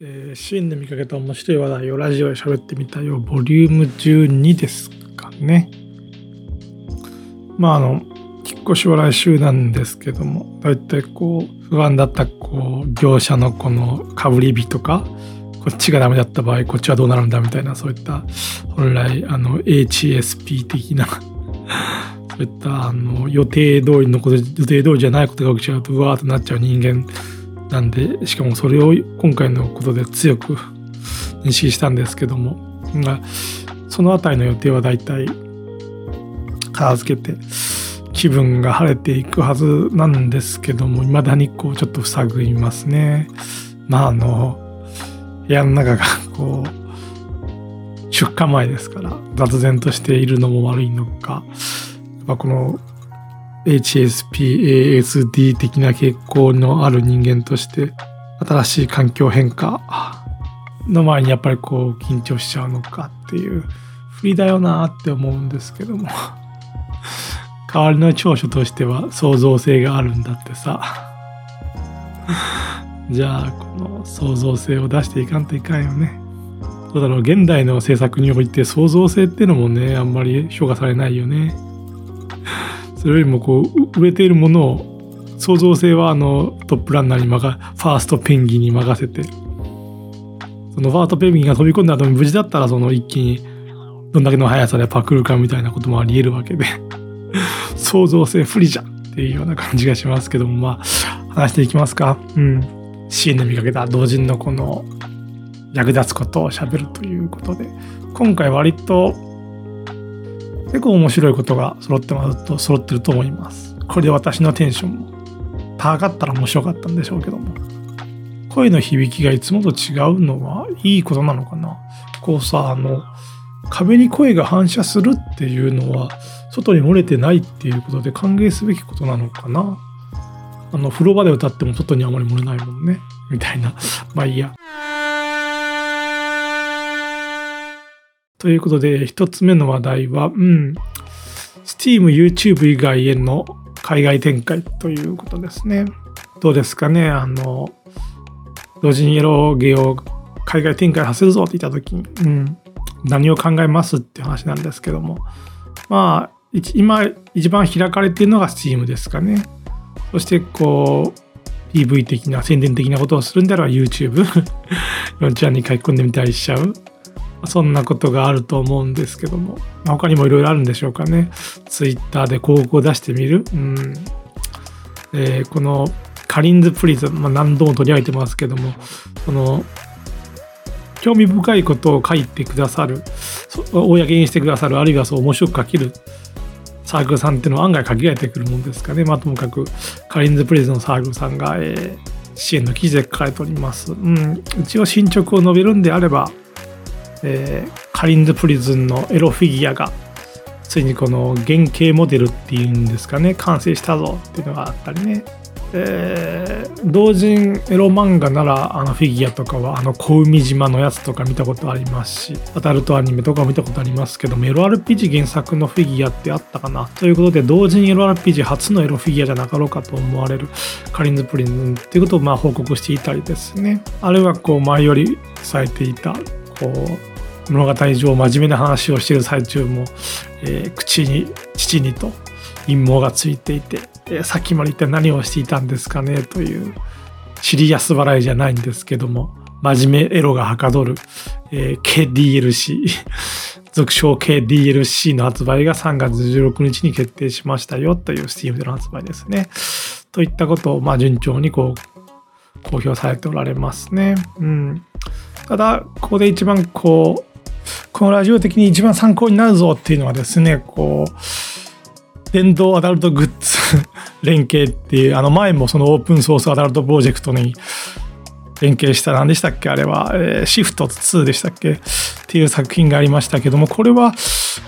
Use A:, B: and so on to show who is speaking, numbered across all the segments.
A: シーンで見かけた面白い話題をラジオで喋ってみたよ、ボリューム12ですかね。まあ、あの、引っ越しは来週なんですけども、だいたいこう、不安だった、こう、業者のこのかぶり火とか、こっちがダメだった場合、こっちはどうなるんだみたいな、そういった、本来、あの、HSP 的なそういった、あの、予定通りのこと、予定通りじゃないことが起きちゃうと、うわーっとなっちゃう人間なんでしかもそれを今回のことで強く認識したんですけどもその辺りの予定はだいたい片付けて気分が晴れていくはずなんですけども未だにこうちょっと塞ぎますね。まああの部屋の中がこう出荷前ですから雑然としているのも悪いのかやっぱこの HSPASD 的な傾向のある人間として新しい環境変化の前にやっぱりこう緊張しちゃうのかっていう不利だよなって思うんですけども。代わりの長所としては創造性があるんだってさ。じゃあこの創造性を出していかんといかんよね。どうだろう。現代の制作において創造性っていうのもねあんまり評価されないよね。それよりもこう売れているものを創造性はあのトップランナーに任ファーストペンギンに任せてそのファーストペンギンが飛び込んだ後に無事だったらその一気にどんだけの速さでパクるかみたいなこともありえるわけで 創造性不利じゃんっていうような感じがしますけどもまあ話していきますか。うん。シーンで見かけた同人のこの役立つことをしゃべるということで今回割と結構面白いことが揃ってますと揃ってると思います。これで私のテンションも高かったら面白かったんでしょうけども。声の響きがいつもと違うのはいいことなのかな？こうさ、あの、壁に声が反射するっていうのは外に漏れてないっていうことで歓迎すべきことなのかな？あの、風呂場で歌っても外にあまり漏れないもんね。みたいな。まあいいや。ということで、一つ目の話題は、うん、Steam、YouTube 以外への海外展開ということですね。どうですかね？あの、同時にエロゲを海外展開させるぞって言った時に、うん、何を考えますって話なんですけども、まあ、今一番開かれているのが Steam ですかね。そしてこう、PV 的な宣伝的なことをするんであれば YouTube、4ちゃんに書き込んでみたりしちゃう。そんなことがあると思うんですけども、他にもいろいろあるんでしょうかね。ツイッターで広告を出してみる。うんえー、このカリンズプリズン、まあ、何度も取り上げてますけども、その興味深いことを書いてくださる、公にしてくださる、あるいはそう面白く書けるサークルさんっていうのは案外限られてくるもんですかね。まあ、ともかくカリンズプリズンのサークルさんが、えー、支援の記事で書かれております。うん、一応進捗を述べるんであれば、えー、カリンズ・プリズンのエロフィギュアがついにこの原型モデルっていうんですかね完成したぞっていうのがあったりね、えー、同人エロ漫画ならあのフィギュアとかはあの小海島のやつとか見たことありますしアダルトアニメとか見たことありますけどエロ RPG 原作のフィギュアってあったかなということで同人エロ RPG 初のエロフィギュアじゃなかろうかと思われるカリンズ・プリズンっていうことをまあ報告していたりですね。あるいはこう前よりされていたこう物語上真面目な話をしている最中も、えー、口に父にと陰謀がついていて、えー、さっきまで一体何をしていたんですかねというシリアス笑いじゃないんですけども真面目エロがはかどる、えー、KDLC 俗称 KDLC の発売が3月16日に決定しましたよという Steam での発売ですね。といったことを、まあ、順調にこう公表されておられますね。うん。ただ、ここで一番こう、このラジオ的に一番参考になるぞっていうのはですね、こう、電動アダルトグッズ連携っていう、あの前もそのオープンソースアダルトプロジェクトに連携した何でしたっけ？あれは、えー、シフト2でしたっけ？っていう作品がありましたけども、これは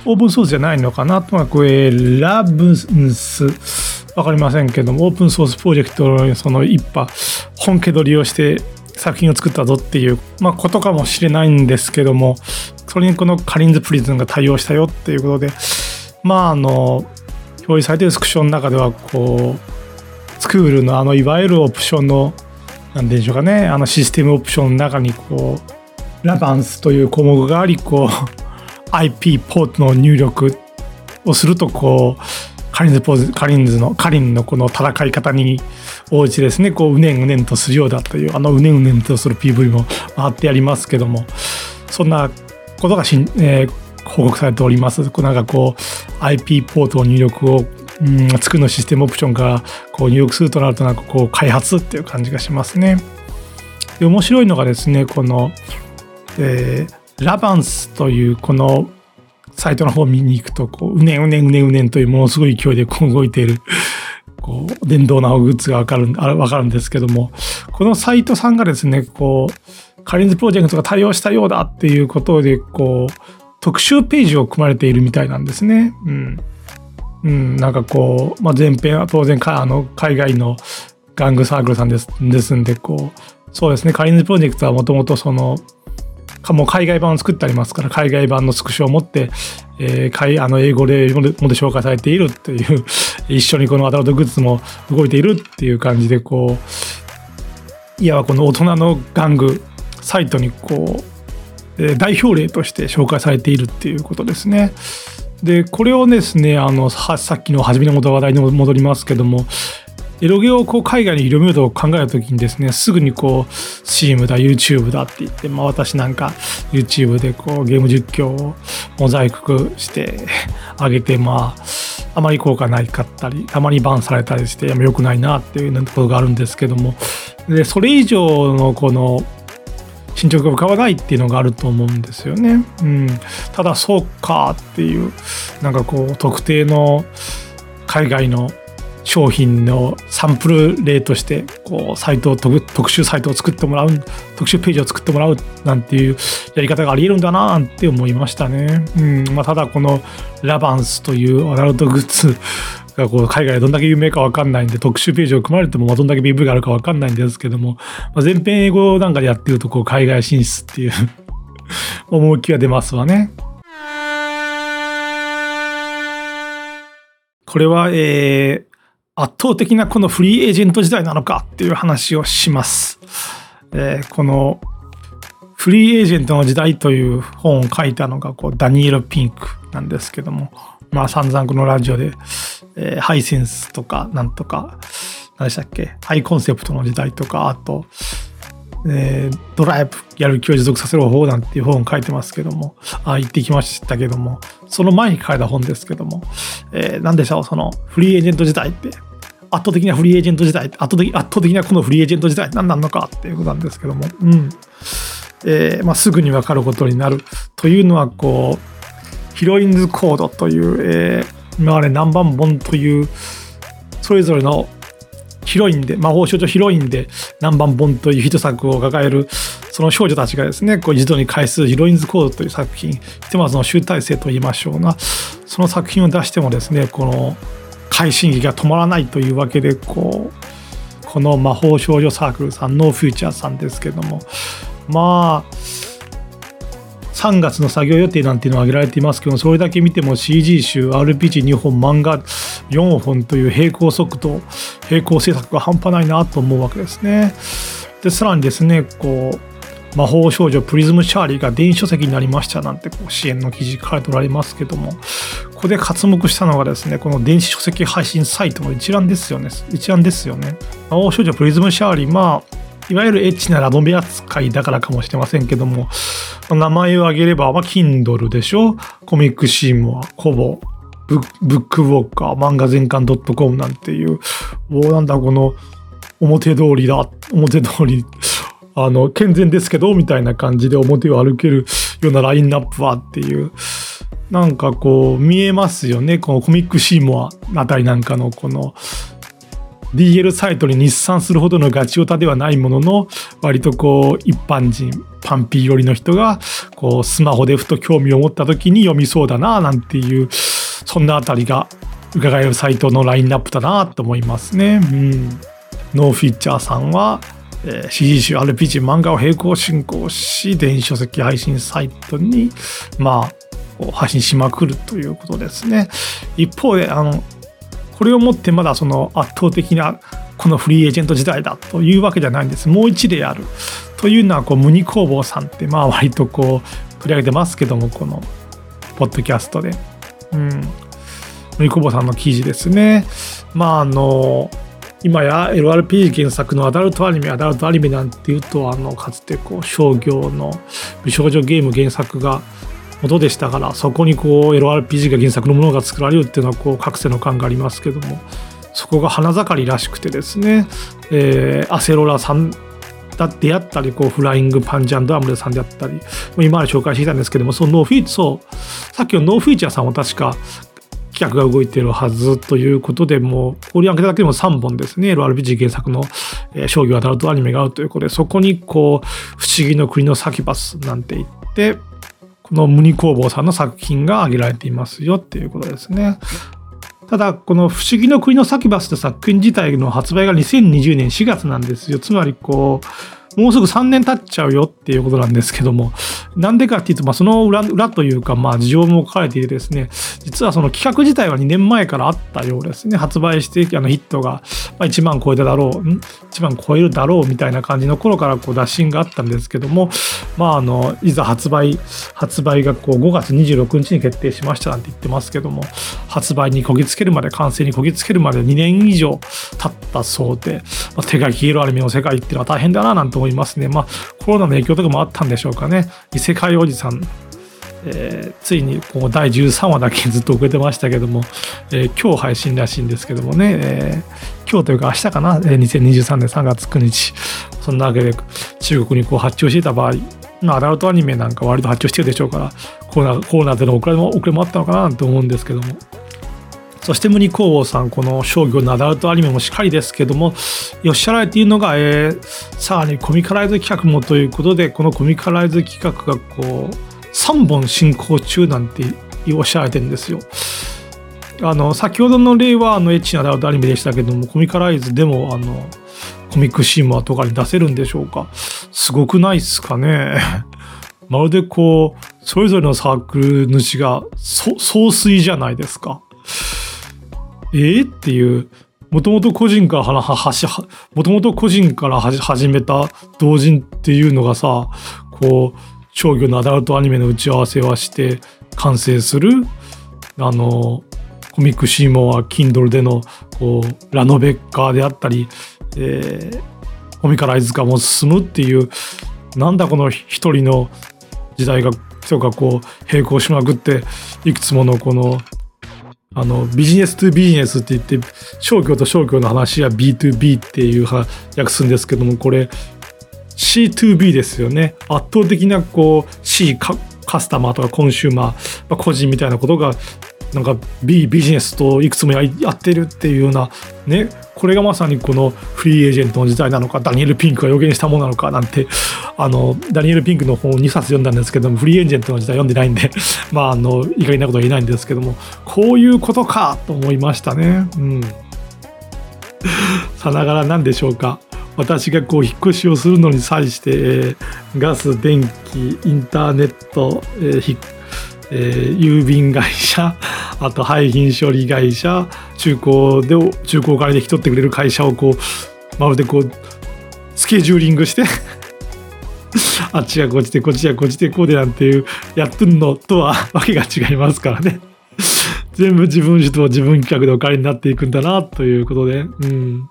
A: オープンソースじゃないのかなとか、これ、ラブス、わかりませんけども、オープンソースプロジェクトのその一派、本家取りをして作品を作ったぞっていう、まあ、ことかもしれないんですけどもそれにこのカリンズ・プリズンが対応したよっていうことでまああの表示されてるスクションの中ではこうスクールのあのいわゆるオプションのなんでしょうかねあのシステムオプションの中にこうラバンスという項目がありこう IP ポートの入力をするとこうカリンズポーズカリンズのカリンのこの戦い方に応じてですねこううねんうねんとするようだというあのうねんうねんとする PV もあってやりますけどもそんなことがしん、えー、報告されております。なんかこう IP ポートの入力をうん、作るのシステムオプションからこう入力するとなるとなんかこう開発っていう感じがしますね。で面白いのがですねこの、えー、ラバンスというこのサイトの方を見に行くとこううねんうねんうねんうねんというものすごい勢いで動いているこう電動なグッズがわかるわかるんですけどもこのサイトさんがですねこうカリンズプロジェクトが対応したようだっていうことでこう特集ページを組まれているみたいなんですね。うん。うん、なんかこう、まあ、前編は当然かあの海外の玩具サークルさんですですんでこうそうですね。カリンズプロジェクトはもともとそのもう海外版を作ってありますから海外版のスクショを持って、えー、あの英語でで紹介されているっていう一緒にこのアダルトグッズも動いているっていう感じでこういわばこの大人の玩具サイトにこう、代表例として紹介されているっていうことですね。でこれをですねあのさっきの初めの話題に戻りますけどもエロゲをこう海外に広めようと考えた時にですねすぐにこう CM だ YouTube だって言って、まあ、私なんか YouTube でこうゲーム実況をモザイクしてあげてまああまり効果ないかったりたまにバンされたりして良くないなっていうようなとことがあるんですけどもでそれ以上のこの進捗が浮かばないっていうのがあると思うんですよね。うん、ただそうかっていうなんかこう特定の海外の商品のサンプル例としてこうサイトを特集サイトを作ってもらう特集ページを作ってもらうなんていうやり方がありえるんだななんて思いましたね。うんまあ、ただこのラバンスというアダルトグッズがこう海外でどんだけ有名か分かんないんで特集ページを組まれてもどんだけ PV があるか分かんないんですけども、まあ、全編英語なんかでやってるとこう海外進出っていう 趣が出ますわね。これは、えー、圧倒的なこのフリーエージェント時代なのかっていう話をします。えー、このフリーエージェントの時代という本を書いたのがこうダニエル・ピンクなんですけども、まあ散々このラジオで、えー、ハイセンスとかなんとか、何でしたっけ、ハイコンセプトの時代とか、あと、えー、ドライブやる気を持続させる方法なんていう本を書いてますけども、あ言ってきましたけども、その前に書かれた本ですけども、えー、何でしょう、そのフリーエージェント時代って、圧倒的なフリーエージェント時代、圧倒的圧倒的なこのフリーエージェント時代何なのかっていうことなんですけども、うん。えー、まあ、すぐに分かることになるというのは、こう、ヒロインズコードという、えー、今まで何番本というそれぞれのヒロインで魔法少女ヒロインで何番本というヒット作を抱えるその少女たちがですねこう一度に返すヒロインズコードという作品ひとまずの集大成と言いましょうなその作品を出してもですねこの快進撃が止まらないというわけでこうこの魔法少女サークルさんのフューチャーさんですけどもまあ3月の作業予定なんていうのが挙げられていますけどそれだけ見ても CG 集 RPG2 本漫画4本という並行速度並行制作が半端ないなと思うわけですね。でさらにですねこう魔法少女プリズムシャーリーが電子書籍になりましたなんてこう支援の記事書かれておられますけども。ここで活目したのがですねこの電子書籍配信サイトの一覧ですよね。一覧ですよね。魔法少女プリズムシャーリーまあいわゆるエッチなラノベ扱いだからかもしれませんけども、名前を挙げれば、まあ、Kindle でしょ？コミックシーモア、コボ、ブックウォッカー、漫画全巻 .com なんていう、もうなんだこの、表通りだ、表通り、あの、健全ですけど、みたいな感じで表を歩けるようなラインナップはっていう、なんかこう、見えますよね。このコミックシーモアあたりなんかのこの、DL サイトに日産するほどのガチオタではないものの割とこう一般人パンピー寄りの人がこうスマホでふと興味を持った時に読みそうだななんていうそんなあたりが伺えるサイトのラインナップだなと思いますね。うん、ノーフィーチャーさんは、えー、CG 集 RPG 漫画を並行進行し電子書籍配信サイトにまあ配信しまくるということですね。一方であのこれをもってまだその圧倒的なこのフリーエージェント時代だというわけじゃないんですもう一例あるというのはこうムニ工房さんってまあ割とこう取り上げてますけどもこのポッドキャストで。うんムニ工房さんの記事ですね。まああの今や LRPG 原作のアダルトアニメアダルトアニメなんていうとあのかつてこう商業の美少女ゲーム原作が元でしたからそこにこう LRPG が原作のものが作られるっていうのはこう各世の感がありますけどもそこが花盛りらしくてですね、えー、アセロラさんだであったりこうフライングパンジャンドアムレさんであったり今まで紹介してきたんですけどもそのノーフィーそうさっきのノーフィーチャーさんも確か企画が動いてるはずということでもう折り上げただけでも3本ですね LRPG 原作の、えー、商業アダルトアニメがあるということでそこにこう「不思議の国のサキバス」なんて言ってこのムニ工房さんの作品が挙げられていますよっていうことですね。ただ、この不思議の国のサキバスって作品自体の発売が2020年4月なんですよ。つまり、こう、もうすぐ3年経っちゃうよっていうことなんですけども、なんでかっていうと、まあ、その裏裏というか、まあ、事情も書かれていてですね、実はその企画自体は2年前からあったようですね。発売して、あのヒットが1万超えただろう、?1 万超えるだろうみたいな感じの頃からこう打診があったんですけども、まあ、あの、いざ発売、発売がこう5月26日に決定しましたなんて言ってますけども、発売にこぎつけるまで、完成にこぎつけるまで2年以上経ったそうで、まあ、手が消えるアニメの世界っていうのは大変だななんて思いますね。まあ、コロナの影響とかもあったんでしょうかね。異世界おじさん、えー、ついにこう第13話だけずっと遅れてましたけども、えー、今日配信らしいんですけどもね、えー、今日というか明日かな、えー、2023年3月9日、そんなわけで中国にこう発注していた場合、アダルトアニメなんか割と発注してるでしょうから、コロナコロナでの遅れも遅れもあったのかなと思うんですけども。そしてムニ工房さん、この商業のアダルトアニメもしっかりですけども、おっしゃられているのが、えー、さらにコミカライズ企画もということで、このコミカライズ企画がこう、3本進行中なんておっしゃられてるんですよ。あの、先ほどの例はあのエッチなダルトアニメでしたけども、コミカライズでもあの、コミックシーマーとかに出せるんでしょうか。すごくないっすかね。まるでこう、それぞれのサークル主が総帥じゃないですか。えー、っていう、もともと個人からははもともと個人から始めた同人っていうのがさ、こう、商業のアダルトアニメの打ち合わせはして完成する、あの、コミックシーモア、Kindle での、こう、ラノベッカーであったり、えー、コミカライズ化も進むっていう、なんだこの一人の時代が、人がこう、並行しまくって、いくつものこのあの、ビジネス2ビジネスって言って、商業と商業の話や B2B っていう訳すんですけども、これ C2B ですよね。圧倒的なこう C カカスタマーとかコンシューマー、まあ、個人みたいなことがなんか B ビジネスといくつもやってるっていうようなね。これがまさにこのフリーエージェントの時代なのかダニエル・ピンクが予言したものなのかなんてあのダニエル・ピンクの本を2冊読んだんですけどもフリーエージェントの時代読んでないんで まああの意外なことは言えないんですけどもこういうことかと思いましたね。うん。さながら何でしょうか。私がこう引っ越しをするのに際して、ガス電気インターネット、えーえー、郵便会社 あと廃品処理会社中古で中古お金で引き取ってくれる会社をこうまるでこうスケジューリングして あっちがこっちでこっちがこっちでこうでなんていうやってるのとはわけが違いますからね。全部自分主と自分企画でお金になっていくんだなということで。うん。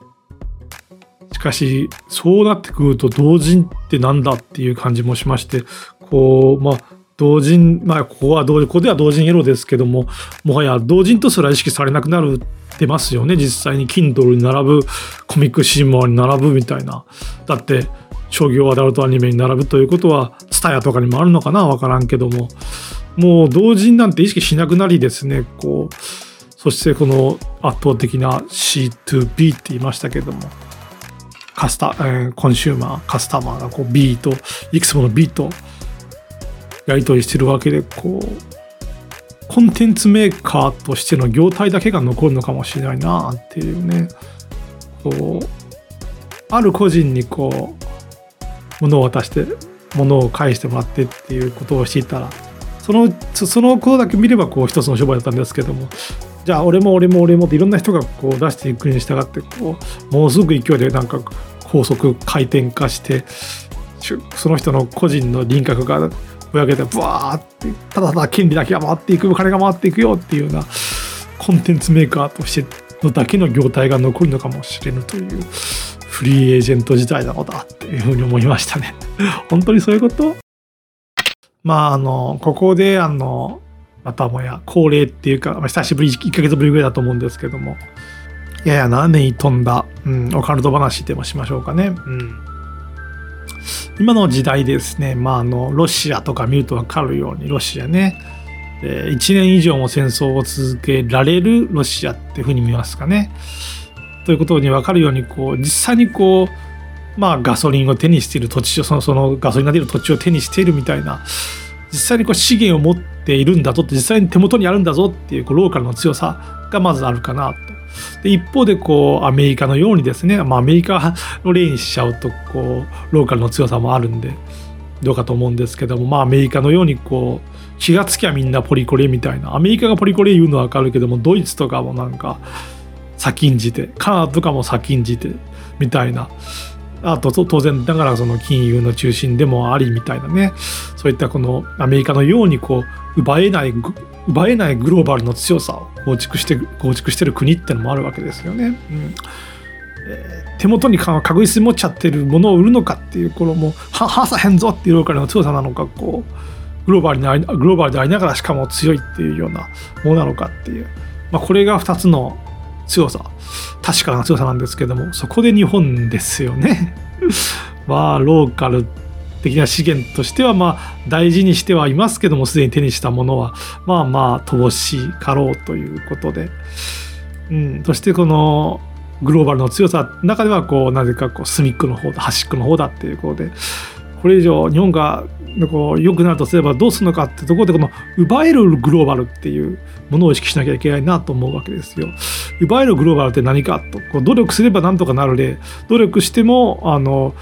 A: しかしそうなってくると同人ってなんだっていう感じもしましてこうまあ同人、まあ、ここは同、ここでは同人エロですけども、もはや同人とすら意識されなくなるってますよね。実際に Kindle に並ぶ、コミックシーモアに並ぶみたいな。だって、商業アダルトアニメに並ぶということは、TSUTAYA とかにもあるのかな？わからんけども、もう同人なんて意識しなくなりですね、こう、そしてこの圧倒的な C2B って言いましたけども、カスタ、えー、コンシューマー、カスタマーがこう B と、いくつもの B とやり取りしてるわけでこうコンテンツメーカーとしての業態だけが残るのかもしれないなっていうね。こうある個人にこう物を渡して物を返してもらってっていうことをしていたらそのそのことだけ見ればこう一つの商売だったんですけどもじゃあ俺も俺も俺もっていろんな人がこう出していくに従ってこうものすごく勢いでなんか高速回転化してその人の個人の輪郭がぼやけてブワーってただただ権利だけが回っていくお金が回っていくよっていうようなコンテンツメーカーとしてのだけの業態が残るのかもしれぬというフリーエージェント時代なのだっていうふうに思いましたね。本当にそういうことまああのここであのまたもや恒例っていうか、まあ、久しぶり1ヶ月ぶりぐらいだと思うんですけども。やや斜めに飛んだ、うん、オカルト話でもしましょうかね。うん。今の時代ですね、まあ、あのロシアとか見ると分かるようにロシアね。1年以上も戦争を続けられるロシアっていうふうに見ますかね。ということに分かるようにこう実際にこうまあガソリンを手にしている土地をそのそのガソリンが出る土地を手にしているみたいな実際にこう資源を持ってているんだぞって実際に手元にあるんだぞっていうこうローカルの強さがまずあるかなと。で一方でこうアメリカのようにですね、まあ、アメリカ の例にしちゃうとこうローカルの強さもあるんでどうかと思うんですけども、まあ、アメリカのようにこう気がつきゃみんなポリコレみたいなアメリカがポリコレ言うのは分かるけどもドイツとかもなんか先んじてカナダとかも先んじてみたいなあと当然ながらその金融の中心でもありみたいなねそういったこのアメリカのようにこう奪えない奪えないグローバルの強さを構築して構築してる国ってのもあるわけですよね。うんえー、手元に確実に持っちゃってるものを売るのかっていうこのもうはさへんぞっていうローカルの強さなのかこうグローバルにありグローバルでありながらしかも強いっていうようなものなのかっていう、まあ、これが2つの強さ確かな強さなんですけどもそこで日本ですよね。まあローカル的な資源としてはまあ大事にしてはいますけどもすでに手にしたものはまあまあ乏しかろうということで、うん、そしてこのグローバルの強さの中ではこうなぜかこう隅っこの方だ端っこの方だっていうことでこれ以上日本がこう良くなるとすればどうするのかってところでこの奪えるグローバルっていうものを意識しなきゃいけないなと思うわけですよ。奪えるグローバルって何かとこう努力すればなんとかなるで努力してもあの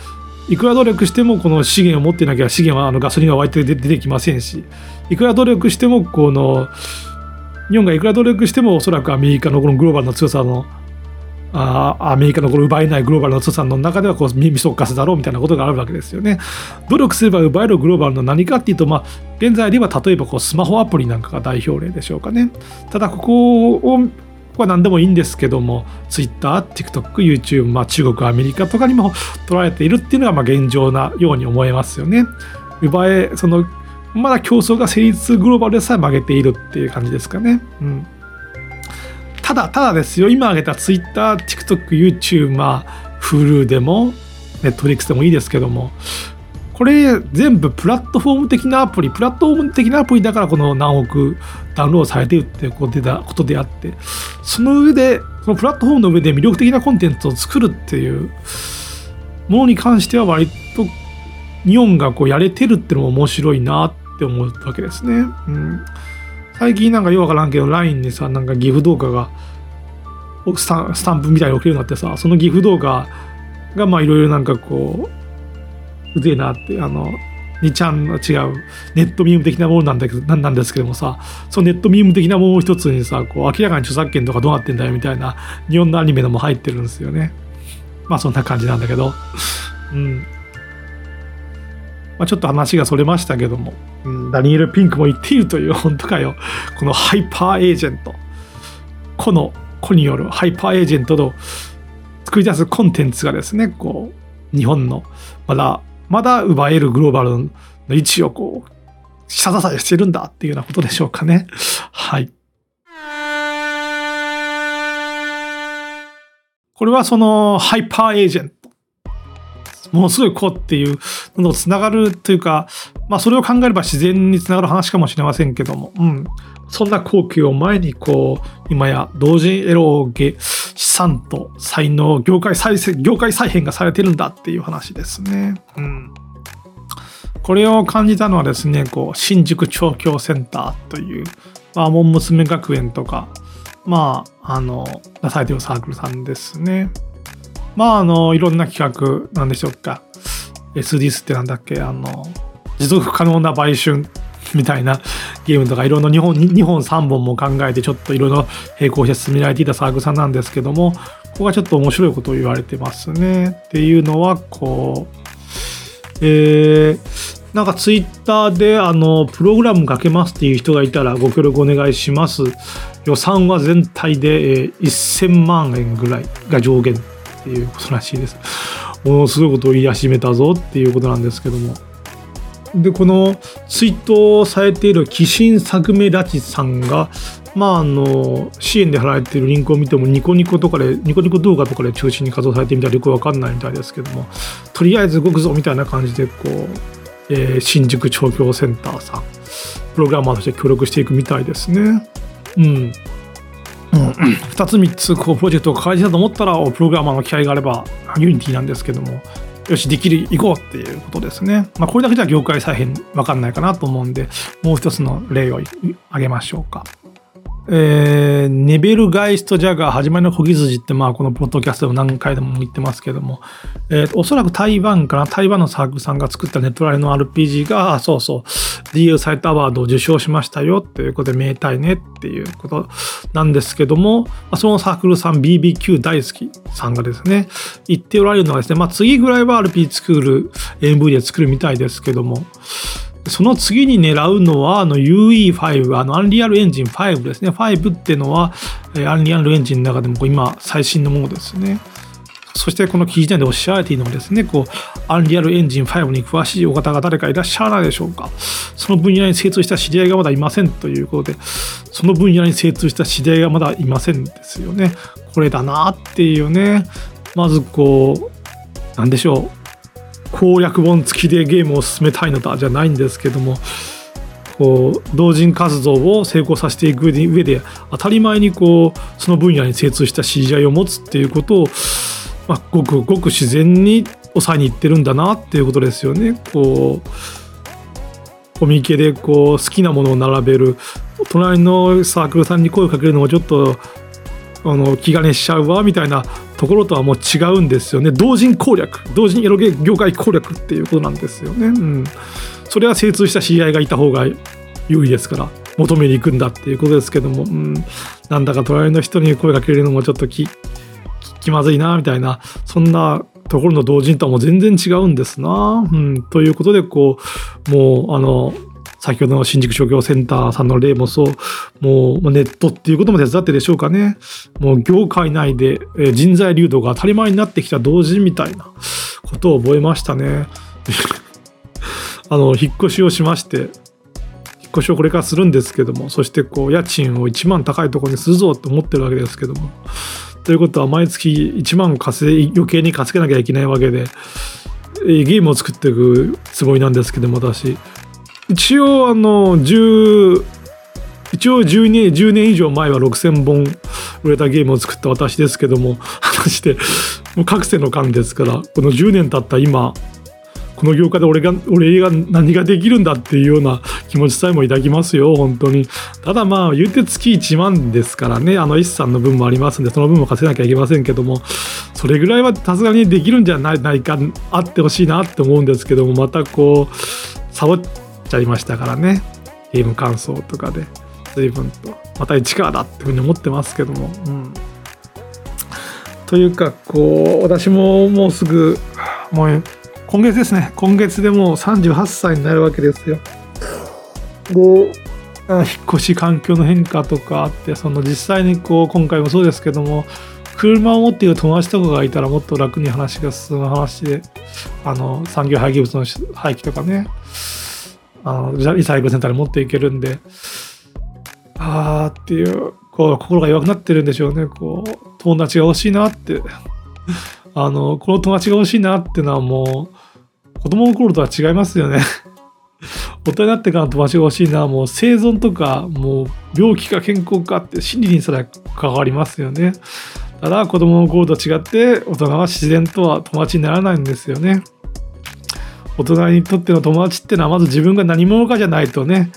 A: いくら努力してもこの資源を持ってなきゃ資源はあのガソリンが湧いて出てきませんしいくら努力してもこの日本がいくら努力してもおそらくアメリカのこのグローバルの強さのあアメリカのこの奪えないグローバルの強さの中ではこうみそかすだろうみたいなことがあるわけですよね。努力すれば奪えるグローバルの何かっていうと、まあ、現在では例えばこうスマホアプリなんかが代表例でしょうかね。ただここをこは何でもいいんですけども Twitter、TikTok、YouTube、まあ、中国、アメリカとかにも捉えているっていうのがまあ現状なように思えますよね。奪えそのまだ競争が成立グローバルでさえ曲げているっていう感じですかね。うんただただですよ今挙げた Twitter、TikTok、YouTube、まあ Hulu でも Netflix でもいいですけどもこれ全部プラットフォーム的なアプリプラットフォーム的なアプリだからこの何億ダウンロードされてるってことでことであってその上でそのプラットフォームの上で魅力的なコンテンツを作るっていうものに関しては割と日本がこうやれてるってのも面白いなって思うわけですね。うん最近なんかよくわからんけど LINE にさなんか岐阜動画がスタンプみたいに送れるようになってさその岐阜動画がまあいろいろなんかこううぜえなってあの2ちゃんの違うネットミーム的なものなんだけどなんなんですけどもさそのネットミーム的なものを一つにさこう明らかに著作権とかどうなってんだよみたいな日本のアニメのも入ってるんですよね。まあそんな感じなんだけど。うん。まあ、ちょっと話がそれましたけども、うん、ダニエル・ピンクも言っているという本当かよ。このハイパーエージェント。個の個によるハイパーエージェントと作り出すコンテンツがですねこう日本のまだまだ奪えるグローバルの位置をこう下支えしてるんだっていうようなことでしょうかね。はい。これはそのハイパーエージェント。ものすごいこうっていうのとつながるというか、まあ、それを考えれば自然につながる話かもしれませんけども、うん、そんな好機を前にこう今や同時エロゲ資産と才能業界再生業界再編がされてるんだっていう話ですね。うんこれを感じたのはですね、こう新宿調教センターという、まあ、門娘学園とか、まあ、あの、なされてるサークルさんですね。まあ、あの、いろんな企画、なんでしょうか。SDs ってなんだっけ、あの、持続可能な売春 みたいなゲームとかいろんな2本 ,2 本3本も考えてちょっといろいろ並行して進められていたサークさんなんですけどもここがちょっと面白いことを言われてますね。っていうのはこうえー、なんかツイッターであのプログラムかけますっていう人がいたらご協力お願いします。予算は全体で、えー、1000万円ぐらいが上限っていうことらしいです。ものすごいことを言い始めたぞっていうことなんですけども。で、このツイートをされている寄進作目ラチさんが、まあ、あの支援で貼られているリンクを見てもニコニコとかでニコニコ動画とかで中心に活動されてみたらよくわかんないみたいですけどもとりあえず動くぞみたいな感じでこう、えー、新宿調教センターさんプログラマーとして協力していくみたいですね。うん。うん、2つ3つこうプロジェクトを開始だと思ったらプログラマーの気合があればユニティなんですけどもよしできる行こうっていうことですね。まあ、これだけじゃ業界再編分かんないかなと思うんでもう一つの例を挙げましょうか。えー、ネベルガイスト・ジャガー始まりの小木筋って、まあ、このポッドキャストでも何回でも言ってますけども、えー、おそらく台湾かな、台湾のサークルさんが作ったネットライの RPG が、あそうそう、DL サイトアワードを受賞しましたよっていうことで、名体ねっていうことなんですけども、そのサークルさん BBQ 大好きさんがですね、言っておられるのはですね、まあ、次ぐらいは RPG 作る、MV で作るみたいですけども、その次に狙うのは、あの UE5、あの、アンリアルエンジン5ですね。5っていうのは、アンリアルエンジンの中でも今、最新のものですね。そしてこの記事内でおっしゃられているのはですね、こう、アンリアルエンジン5に詳しいお方が誰かいらっしゃらないでしょうか。その分野に精通した知り合いがまだいませんということで、その分野に精通した知り合いがまだいませんですよね。これだなっていうね。まずこう、なんでしょう。攻略本付きでゲームを進めたいのだじゃないんですけどもこう同人活動を成功させていく上で当たり前にこうその分野に精通した知り合いを持つっていうことを、まあ、ごくごく自然に抑えにいってるんだなっていうことですよね。こうコミケでこう好きなものを並べる隣のサークルさんに声をかけるのもちょっとあの気兼ねしちゃうわみたいなところとはもう違うんですよね。同人攻略。同人エロゲ業界攻略っていうことなんですよね、うん、それは精通した知り合いがいた方が有利ですから求めに行くんだっていうことですけども、うん、なんだか隣の人に声かけるのもちょっと気気まずいなみたいな。そんなところの同人とはもう全然違うんですな、うん、ということでこうもうあの先ほどの新宿商業センターさんの例もそう、もうネットっていうことも手伝ってでしょうかね。もう業界内で人材流動が当たり前になってきた同時みたいなことを覚えましたね。あの、引っ越しをしまして、引っ越しをこれからするんですけども、そしてこう、家賃を1万高いところにするぞって思ってるわけですけども。ということは毎月1万稼い、余計に稼げなきゃいけないわけで、ゲームを作っていくつもりなんですけども、私。一応あの10一応10年 ,10 年以上前は6000本売れたゲームを作った私ですけども果たしてもう覚醒の間ですからこの10年経った今この業界で俺が俺が何ができるんだっていうような気持ちさえも抱きますよ本当に。ただまあ言うて月1万ですからねあの S さんの分もありますんでその分も稼がなきゃいけませんけどもそれぐらいはさすがにできるんじゃないかあってほしいなって思うんですけどもまたこうサボってちゃいましたからね。ゲーム感想とかで。随分とまた市川だっていうふうに思ってますけども、うん、というかこう私ももうすぐもう今月ですね。今月でもう38歳になるわけですよ。で引っ越し環境の変化とかあってその実際にこう今回もそうですけども車を持っている友達とかがいたらもっと楽に話が進む話であの産業廃棄物の廃棄とかね。あのリサイクルセンターに持っていけるんでああっていうこう心が弱くなってるんでしょうね。こう友達が欲しいなって。あのこの友達が欲しいなっていうのはもう子供の頃とは違いますよね。大人になってからの友達が欲しいのはもう生存とかもう病気か健康かって心理にすら関わりますよね。ただ子供の頃と違って大人は自然とは友達にならないんですよね。大人にとっての友達っていうのはまず自分が何者かじゃないとね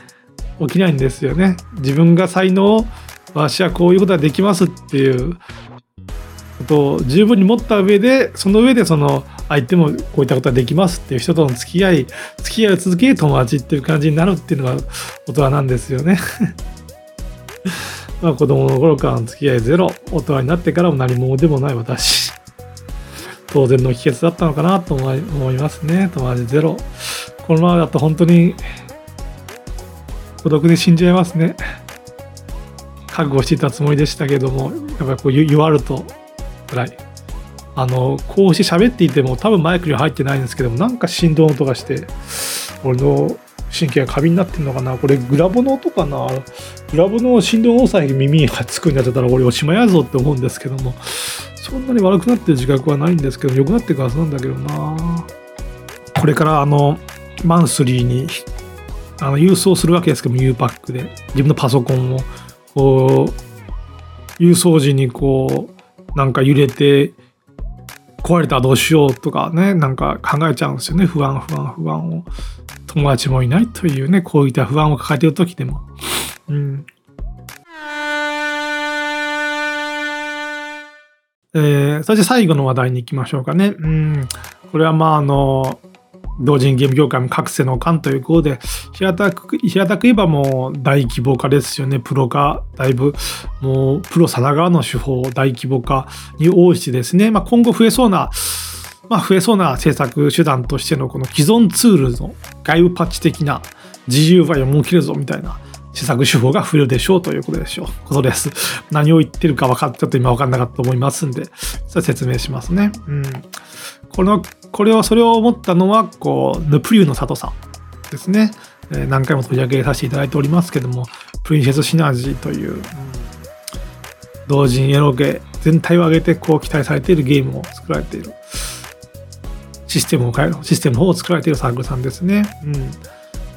A: 起きないんですよね。自分が才能を私はこういうことができますっていう。ことを十分に持った上でその上でその相手もこういったことができますっていう人との付き合い付き合いを続け友達っていう感じになるっていうのが大人なんですよね。まあ子供の頃からの付き合いゼロ大人になってからも何者でもない私。当然の秘訣だったのかなと思いますね。友達ゼロ。このままだと本当に孤独で死んじゃいますね。覚悟していたつもりでしたけどもやっぱりこう言われると辛い。あのこうして喋っていても多分マイクに入ってないんですけどもなんか振動の音がして俺の神経が過敏になってんのかな。これグラボの音かな。グラボの振動音さえ耳につくんになったら俺おしまいやぞって思うんですけども。そんなに悪くなってる自覚はないんですけど良くなっていくはずなんだけどな。これからあのマンスリーにあの郵送するわけですけども U パックで。自分のパソコンをこう郵送時にこうなんか揺れて壊れたらどうしようとかねなんか考えちゃうんですよね。不安不安不安を。友達もいないというねこういった不安を抱えてる時でも。うん。えー、そして最後の話題に行きましょうかね。うん。これはまああの、同人ゲーム業界も各世の勘ということで、平たく、平たく言えばもう大規模化ですよね。プロ化、だいぶ、もうプロさながらの手法、大規模化に応じてですね、まあ、今後増えそうな、まあ、増えそうな制作手段としてのこの既存ツールの外部パッチ的な自由配を設けるぞみたいな施策手法が増えるでしょうということでしょう。ことです。何を言ってるか分かっちょっと今分かんなかったと思いますんで、説明しますね。うん。この、これを、それを思ったのは、こう、ヌプリューの佐藤さんですね。え、何回も取り上げさせていただいておりますけども、プリンセスシナジーという、うん、同人エロゲ全体を挙げてこう期待されているゲームを作られている。システムを変える、システムの方を作られているサークルさんですね。うん。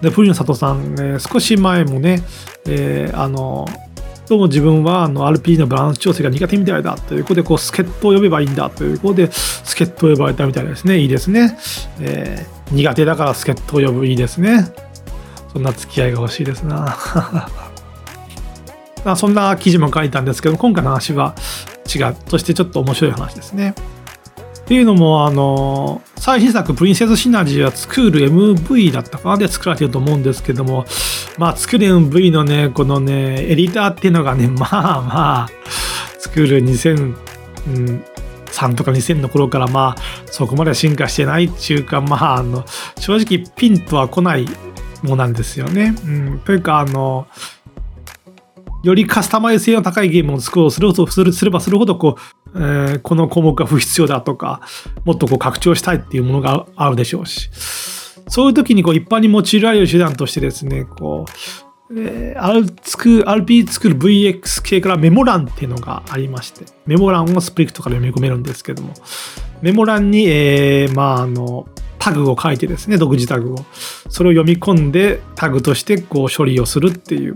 A: で、プリン佐藤さん、えー、少し前もね、えー、あの、どうも自分はあの RP のバランス調整が苦手みたいだということで、こう、助っ人を呼べばいいんだということで、助っ人を呼ばれたみたいですね。いいですね。えー、苦手だから助っ人を呼ぶいいですね。そんな付き合いが欲しいですな。そんな記事も書いたんですけど、今回の話は違う。そしてちょっと面白い話ですね。っていうのも、あの、最新作、プリンセスシナジーは作る MV だったかなで作られてると思うんですけども、まあ、作る MV のね、このね、エディターっていうのがね、まあまあ、作る2003とか2000の頃からまあ、そこまで進化してないっていうか、まあ、あの、正直ピンとは来ないものなんですよね。うん、というか、あの、よりカスタマイズ性の高いゲームを作ろうするするすればするほどこう、えー、この項目が不必要だとかもっとこう拡張したいっていうものがあるでしょうし。そういう時にこう一般に用いられる手段としてですねこう、えー、RP 作る VX 系からメモ欄っていうのがありましてメモ欄をスプリクトから読み込めるんですけどもメモ欄に、えー、まああのタグを書いてですね独自タグを。それを読み込んでタグとしてこう処理をするっていう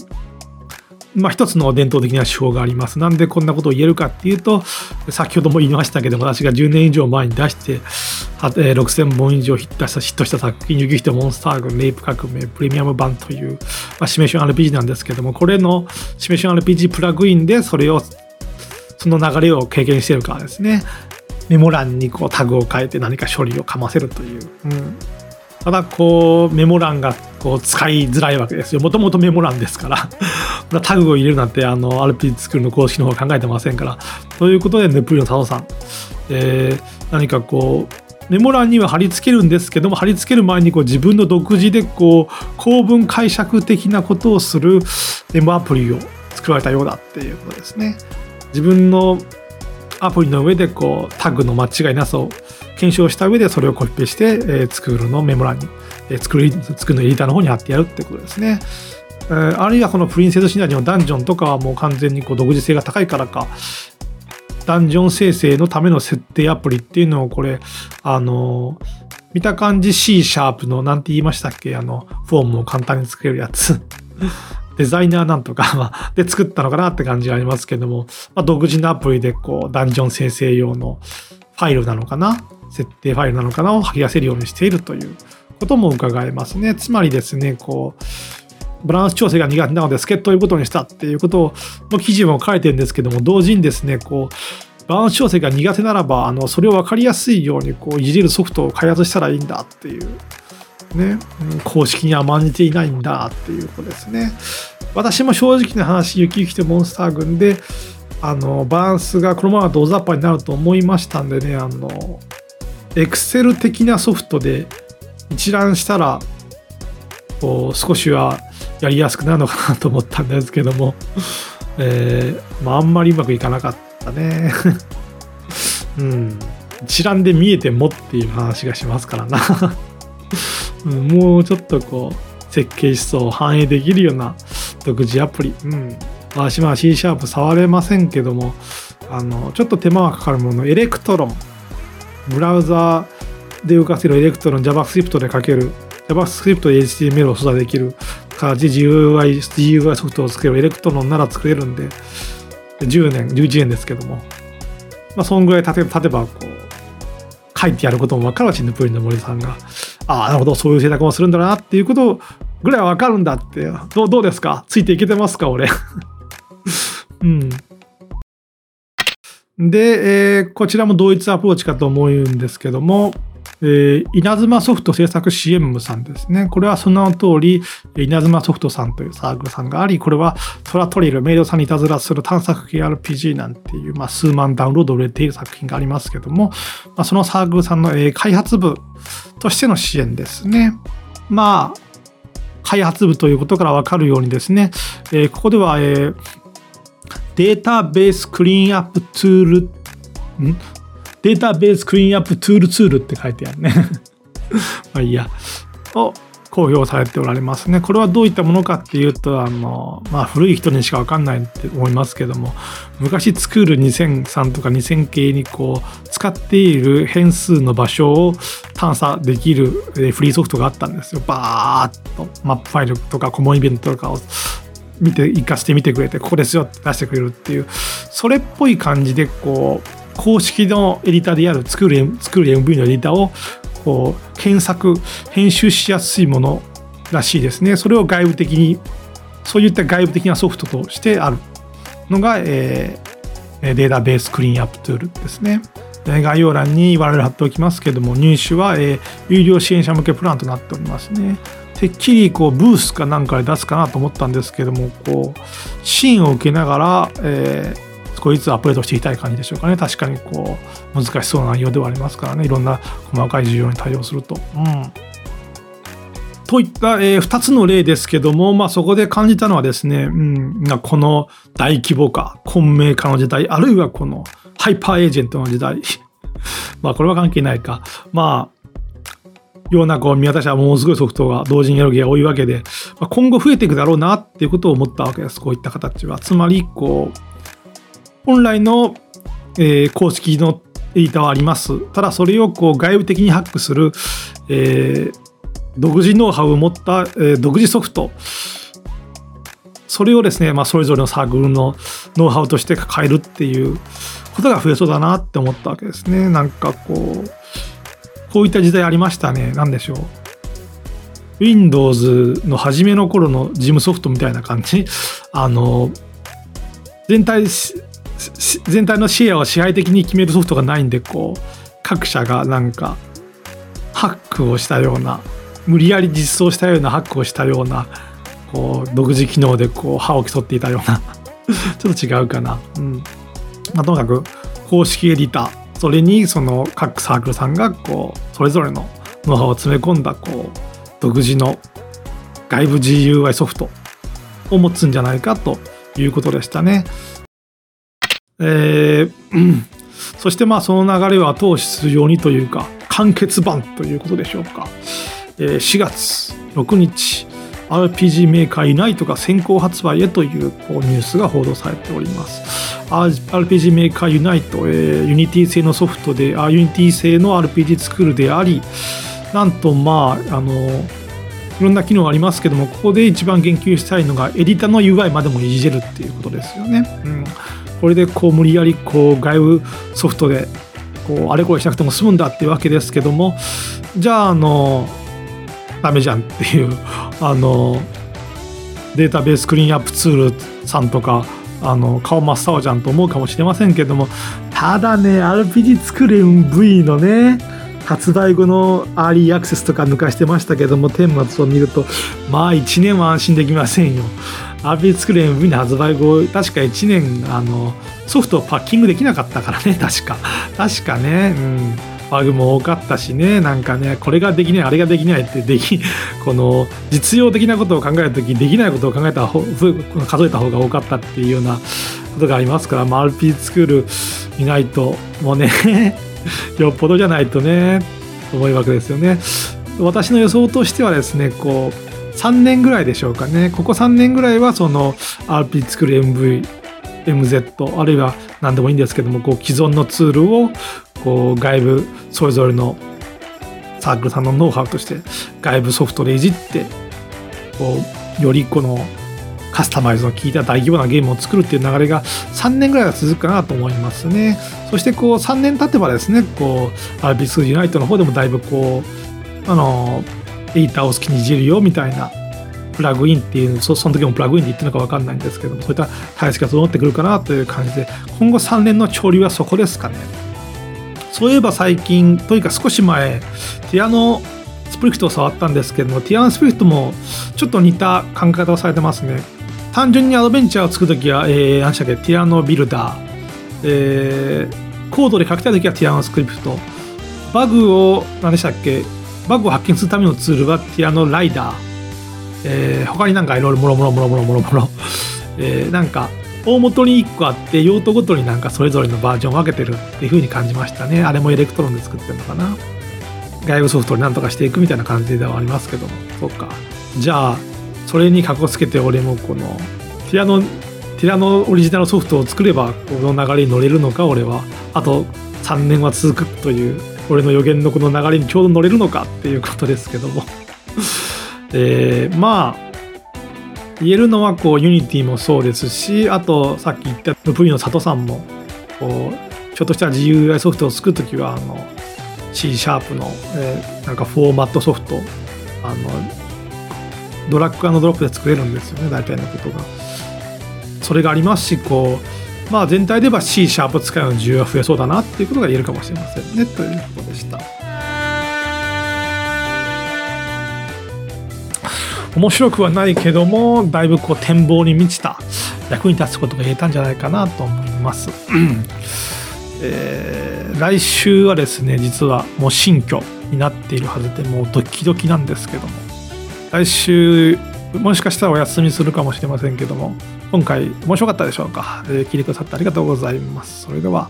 A: まあ、一つの伝統的な手法があります。なんでこんなことを言えるかっていうと、先ほども言いましたけど、私が10年以上前に出して、6000本以上ヒットしたヒットした作品、雪人モンスター軍、レイプ革命、プレミアム版という、まあ、シメション RPG なんですけども、これのシメション RPG プラグインで、それを、その流れを経験してるからですね、メモ欄にこうタグを変えて何か処理をかませるという。うんただこうメモ欄がこう使いづらいわけですよ。もともとメモ欄ですから タグを入れるなんてあの RP 作るの公式の方考えてませんから。ということでネプリの佐藤さん、えー、何かこうメモ欄には貼り付けるんですけども貼り付ける前にこう自分の独自でこう構文解釈的なことをするメモアプリを作られたようだっていうことですね。自分のアプリの上でこうタグの間違いなさを検証した上でそれをコピペして、えー、作るのメモ欄に、えー、作る作るのエディターの方に貼ってやるってことですね。えー、あるいはこのプリンセスシナリオのダンジョンとかはもう完全にこう独自性が高いからかダンジョン生成のための設定アプリっていうのをこれあの見た感じ C シャープの何て言いましたっけ？あのフォームを簡単に作れるやつ デザイナーなんとか で作ったのかなって感じがありますけども、まあ、独自のアプリでこうダンジョン生成用のファイルなのかな設定ファイルなのかなを吐き出せるようにしているということも伺えますね。つまりですね、こう、バランス調整が苦手なので助っ人ということにしたっていうことを、記事も書いてるんですけども、同時にですね、こう、バーン小説が苦手ならば、あの、それを分かりやすいように、こう、いじれるソフトを開発したらいいんだっていう、ね、公式に甘んじていないんだっていうことですね。私も正直な話、雪雪とモンスター軍で、あの、バランスがこのまま同ザッパになると思いましたんでね、あの、エクセル的なソフトで一覧したら、こう、少しはやりやすくなるのかなと思ったんですけども、えー、まあ、あんまりうまくいかなかったね。うん。一覧で見えてもっていう話がしますからなうん、もうちょっとこう、設計思想を反映できるような独自アプリ。うん。私は C シャープ触れませんけども、あの、ちょっと手間がかかるもの、 Electron。ブラウザーで動かせるエレクトロン、JavaScript で書ける、JavaScript で HTML を操作できる形 GUI、GUI ソフトを作れるエレクトロンなら作れるんで、10年、11年ですけども、まあ、そんぐらい立て立てば、こう、書いてやることも分かるわ、チヌプリンの森さんが。ああ、なるほど、そういう選択もするんだなっていうことぐらいは分かるんだって。どうどうですか？ついていけてますか、俺？うん。で、えー、こちらも同一アプローチかと思うんですけども、えー、稲妻ソフト制作支援部さんですね。これはその通り、稲妻ソフトさんというサークルさんがあり、これはトラトリル、メイドさんにいたずらする探索系 RPG なんていう、まあ、数万ダウンロード売れている作品がありますけども、まあ、そのサークルさんの、えー、開発部としての支援ですね。まあ、開発部ということからわかるようにですね、えー、ここでは、えー、データベースクリーンアップツール、ん？データベースクリーンアップツールツールって書いてあるね まあいいや。を公表されておられますね。これはどういったものかっていうと、あの、まあ古い人にしかわかんないって思いますけども、昔作る2003とか2000系にこう、使っている変数の場所を探査できるフリーソフトがあったんですよ。バーッとマップファイルとかコモンイベントとかを見て、活かしてみてくれて、ここですよって出してくれるっていう、それっぽい感じで、こう、公式のエディターである作る、作る MV のエディターを、こう、検索、編集しやすいものらしいですね。それを外部的に、そういった外部的なソフトとしてあるのが、えー、データベースクリーンアップツールですね。概要欄に URL 貼っておきますけども、入手は、えー、有料支援者向けプランとなっておりますね。てっきりこうブースかなんかで出すかなと思ったんですけどもこうシーンを受けながら、えー、少しずつアップデートしていきたい感じでしょうかね確かにこう難しそうな内容ではありますからねいろんな細かい需要に対応すると。うんといった、えー、2つの例ですけども、まあ、そこで感じたのはですね、うん、この大規模化、混迷化の時代、あるいはこのハイパーエージェントの時代、まあこれは関係ないか。まあようなこう見渡しはものすごいソフトが同時にやる気が多いわけで、まあ、今後増えていくだろうなっていうことを思ったわけです。こういった形は。つまり、こう、本来の、えー、公式のディタはあります。ただそれをこう外部的にハックする、えー、独自ノウハウを持った、えー、独自ソフト。それをですね、まあ、それぞれのサークルのノウハウとして抱えるっていうことが増えそうだなって思ったわけですね。なんかこう、こういった時代ありましたね。何でしょう。Windows の初めの頃の事務ソフトみたいな感じ。あの、全体、全体のシェアを支配的に決めるソフトがないんで、こう、各社がなんか、ハックをしたような、無理やり実装したようなハックをしたような、こう、独自機能でこう、歯を競っていたような ちょっと違うかな。うん。まあ、ともかく、公式エディター、それにその各サークルさんがこうそれぞれのノウハウを詰め込んだこう独自の外部 GUI ソフトを持つんじゃないかということでしたね。えー、そしてまあその流れを後押しするようにというか完結版ということでしょうか。えー、4月6日 RPG メーカーユナイトが先行発売へというこうニュースが報道されております。RPG Maker Unite、えー、 Unity 製のソフトで、あユニティ製の RPG 作るであり、なんとまあ、あの、いろんな機能がありますけども、ここで一番言及したいのが、エディタの UI までもいじれるっていうことですよね。うん、これでこう無理やりこう外部ソフトでこうあれこれしなくても済むんだっていうわけですけども、じゃあ、あの、ダメじゃんっていう、あの、データベースクリーンアップツールさんとか、あの顔真っ青じゃんと思うかもしれませんけどもただね RPG 作る MV のね発売後のアーリーアクセスとか抜かしてましたけども顛末を見るとまあ1年は安心できませんよ。RPG 作る MV の発売後確か1年あのソフトをパッキングできなかったからね 確か。確かね。うん。バグも多かったしね。なんかねこれができないあれができないってでき この実用的なことを考える時できないことを考えた方数えた方が多かったっていうようなことがありますから、まあ、RP 作るいないともうね よっぽどじゃないとね思うわけですよね。私の予想としてはですねこう3年ぐらいでしょうかねここ3年ぐらいはその RP 作る MV MZ あるいは何でもいいんですけどもこう既存のツールをこう外部それぞれのサークルさんのノウハウとして外部ソフトでいじってこうよりこのカスタマイズの効いた大規模なゲームを作るっていう流れが3年ぐらいは続くかなと思いますね。そしてこう3年経てばですね、こう RB2 ユナイトの方でもだいぶこう、あの、エイターを好きにいじるよみたいなプラグインっていうそその時もプラグインで言ってるのか分かんないんですけどもそういった体制が整ってくるかなという感じで今後3年の潮流はそこですかねそういえば最近というか少し前ティアノスプリフトを触ったんですけどもティアノスプリフトもちょっと似た考え方をされてますね単純にアドベンチャーを作るときは、えー、何でしたっけ、ティアノビルダー、えー、コードで書きたいときはティアノスクリプト、バグを、何でしたっけ、バグを発見するためのツールは TyranoRider、えー、他になんかいろいろもろもろもろもろもろもろ、えー、なんか、大元に1個あって用途ごとになんかそれぞれのバージョンを分けてるっていう風に感じましたね。あれも Electron で作ってるのかな。外部ソフトになんとかしていくみたいな感じではありますけども。そうか。じゃあ、それにかこつけて俺もこのティラノティラノオリジナルソフトを作ればこの流れに乗れるのか俺は。あと3年は続くという俺の予言のこの流れにちょうど乗れるのかっていうことですけども。えー、まあ言えるのはこう Unity もそうですしあとさっき言ったプリの佐藤さんもこうちょっとした GUI ソフトを作るときはあの C シャープの、えー、なんかフォーマットソフトあのドラッグドロップで作れるんですよね大体のことが。それがありますしこうまあ全体で言えば C シャープ使いの需要が増えそうだなっていうことが言えるかもしれませんねということでした。面白くはないけどもだいぶこう展望に満ちた役に立つことが言えたんじゃないかなと思います。えー、来週はですね実はもう新居になっているはずでもうドキドキなんですけども。来週もしかしたらお休みするかもしれませんけども今回面白かったでしょうか、えー、聞いてくださってありがとうございます。それではあ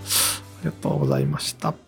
A: りがとうございました。